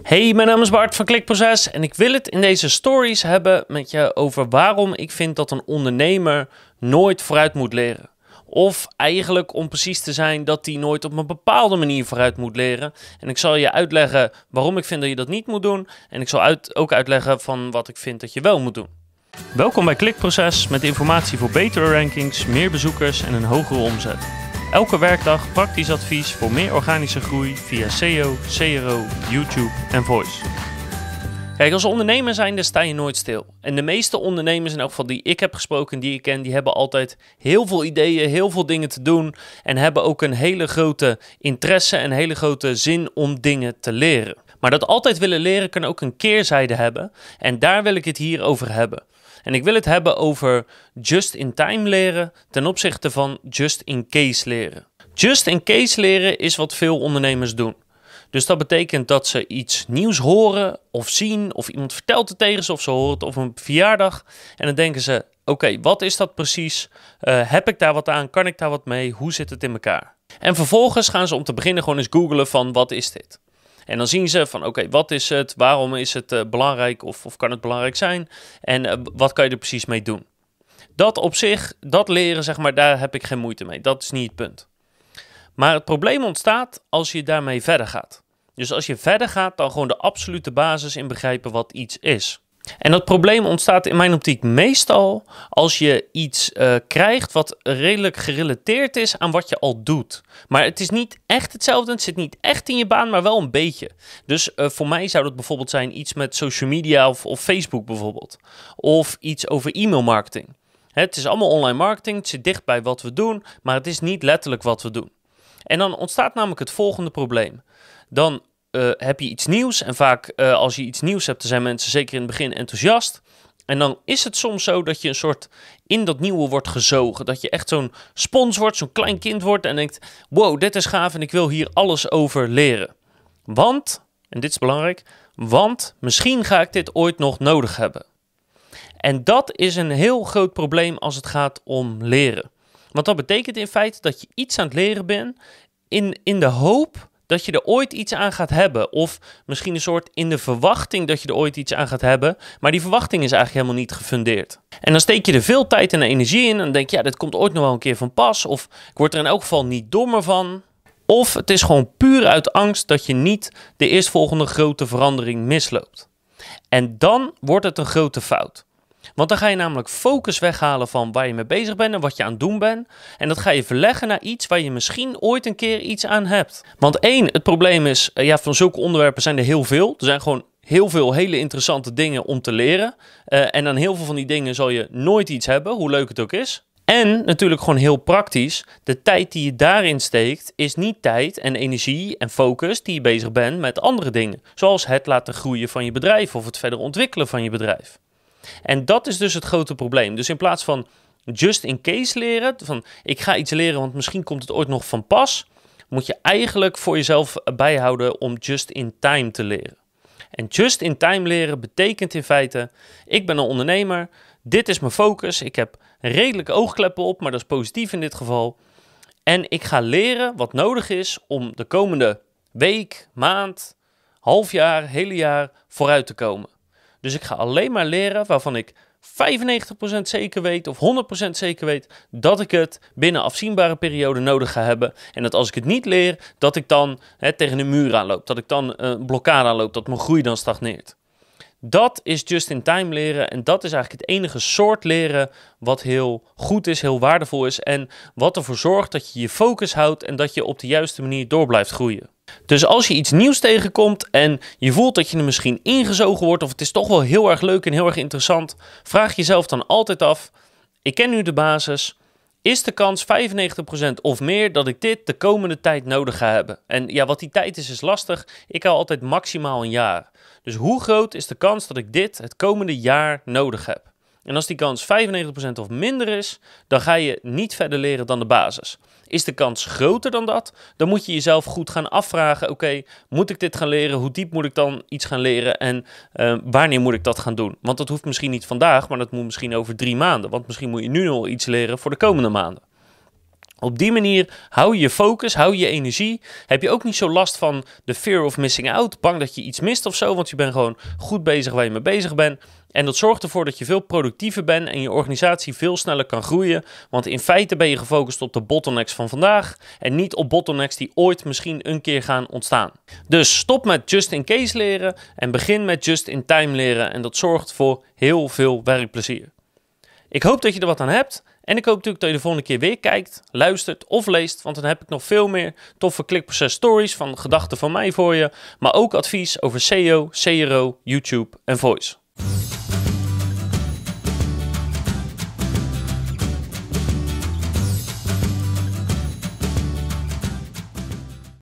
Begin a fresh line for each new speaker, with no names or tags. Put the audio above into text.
Hey, mijn naam is Bart van Klikproces en ik wil het in deze stories hebben met je over waarom ik vind dat een ondernemer nooit vooruit moet leren. Of eigenlijk om precies te zijn dat hij nooit op een bepaalde manier vooruit moet leren. En ik zal je uitleggen waarom ik vind dat je dat niet moet doen. En ik zal ook uitleggen van wat ik vind dat je wel moet doen. Welkom bij Klikproces met informatie voor betere rankings, meer bezoekers en een hogere omzet. Elke werkdag praktisch advies voor meer organische groei via SEO, CRO, YouTube en Voice. Kijk, als ondernemer zijn, sta je nooit stil. En de meeste ondernemers, in elk geval die ik heb gesproken, die ik ken, die hebben altijd heel veel ideeën, heel veel dingen te doen. En hebben ook een hele grote interesse en hele grote zin om dingen te leren. Maar dat altijd willen leren kan ook een keerzijde hebben. En daar wil ik het hier over hebben. En ik wil het hebben over just-in-time leren ten opzichte van just-in-case leren. Just-in-case leren is wat veel ondernemers doen. Dus dat betekent dat ze iets nieuws horen of zien, of iemand vertelt het tegen ze, of ze horen het op een verjaardag. En dan denken ze: oké, wat is dat precies? Uh, heb ik daar wat aan? Kan ik daar wat mee? Hoe zit het in elkaar? En vervolgens gaan ze om te beginnen gewoon eens googlen van wat is dit? En dan zien ze van oké, wat is het? Waarom is het uh, belangrijk of, of kan het belangrijk zijn? En uh, wat kan je er precies mee doen? Dat op zich, dat leren zeg maar, daar heb ik geen moeite mee. Dat is niet het punt. Maar het probleem ontstaat als je daarmee verder gaat. Dus als je verder gaat, dan gewoon de absolute basis in begrijpen wat iets is. En dat probleem ontstaat in mijn optiek meestal als je iets uh, krijgt wat redelijk gerelateerd is aan wat je al doet. Maar het is niet echt hetzelfde, het zit niet echt in je baan, maar wel een beetje. Dus uh, voor mij zou dat bijvoorbeeld zijn iets met social media of, of Facebook bijvoorbeeld. Of iets over e-mail marketing. Het is allemaal online marketing, het zit dicht bij wat we doen, maar het is niet letterlijk wat we doen. En dan ontstaat namelijk het volgende probleem. Dan uh, heb je iets nieuws. En vaak uh, als je iets nieuws hebt, zijn mensen zeker in het begin enthousiast. En dan is het soms zo dat je een soort in dat nieuwe wordt gezogen. Dat je echt zo'n spons wordt, zo'n klein kind wordt en denkt: wow, dit is gaaf en ik wil hier alles over leren. Want, en dit is belangrijk, want misschien ga ik dit ooit nog nodig hebben. En dat is een heel groot probleem als het gaat om leren. Want dat betekent in feite dat je iets aan het leren bent in, in de hoop dat je er ooit iets aan gaat hebben. Of misschien een soort in de verwachting dat je er ooit iets aan gaat hebben. Maar die verwachting is eigenlijk helemaal niet gefundeerd. En dan steek je er veel tijd en energie in. En dan denk je, ja, dit komt ooit nog wel een keer van pas. Of ik word er in elk geval niet dommer van. Of het is gewoon puur uit angst dat je niet de eerstvolgende grote verandering misloopt. En dan wordt het een grote fout. Want dan ga je namelijk focus weghalen van waar je mee bezig bent en wat je aan het doen bent. En dat ga je verleggen naar iets waar je misschien ooit een keer iets aan hebt. Want één, het probleem is, eh, ja, van zulke onderwerpen zijn er heel veel. Er zijn gewoon heel veel hele interessante dingen om te leren. Uh, en aan heel veel van die dingen zal je nooit iets hebben, hoe leuk het ook is. En natuurlijk gewoon heel praktisch, de tijd die je daarin steekt is niet tijd en energie en focus die je bezig bent met andere dingen. Zoals het laten groeien van je bedrijf of het verder ontwikkelen van je bedrijf. En dat is dus het grote probleem. Dus in plaats van just in case leren, van ik ga iets leren, want misschien komt het ooit nog van pas, moet je eigenlijk voor jezelf bijhouden om just in time te leren. En just in time leren betekent in feite, ik ben een ondernemer, dit is mijn focus, ik heb redelijk oogkleppen op, maar dat is positief in dit geval. En ik ga leren wat nodig is om de komende week, maand, half jaar, hele jaar vooruit te komen. Dus ik ga alleen maar leren waarvan ik 95% zeker weet of 100% zeker weet dat ik het binnen afzienbare periode nodig ga hebben. En dat als ik het niet leer, dat ik dan hè, tegen een muur aanloop. Dat ik dan een blokkade aanloop, dat mijn groei dan stagneert. Dat is just-in-time leren en dat is eigenlijk het enige soort leren wat heel goed is, heel waardevol is en wat ervoor zorgt dat je je focus houdt en dat je op de juiste manier door blijft groeien. Dus als je iets nieuws tegenkomt en je voelt dat je er misschien ingezogen wordt of het is toch wel heel erg leuk en heel erg interessant, vraag jezelf dan altijd af: ik ken nu de basis. Is de kans 95% of meer dat ik dit de komende tijd nodig ga hebben? En ja, wat die tijd is, is lastig. Ik hou altijd maximaal een jaar. Dus hoe groot is de kans dat ik dit het komende jaar nodig heb? En als die kans 95% of minder is, dan ga je niet verder leren dan de basis. Is de kans groter dan dat, dan moet je jezelf goed gaan afvragen: oké, moet ik dit gaan leren? Hoe diep moet ik dan iets gaan leren? En uh, wanneer moet ik dat gaan doen? Want dat hoeft misschien niet vandaag, maar dat moet misschien over drie maanden. Want misschien moet je nu nog iets leren voor de komende maanden. Op die manier hou je je focus, hou je energie. Heb je ook niet zo last van de fear of missing out. Bang dat je iets mist of zo, want je bent gewoon goed bezig waar je mee bezig bent. En dat zorgt ervoor dat je veel productiever bent en je organisatie veel sneller kan groeien. Want in feite ben je gefocust op de bottlenecks van vandaag en niet op bottlenecks die ooit misschien een keer gaan ontstaan. Dus stop met just in case leren en begin met just in time leren. En dat zorgt voor heel veel werkplezier. Ik hoop dat je er wat aan hebt. En ik hoop natuurlijk dat je de volgende keer weer kijkt, luistert of leest. Want dan heb ik nog veel meer toffe klikproces stories van gedachten van mij voor je. Maar ook advies over SEO, CRO, YouTube en Voice.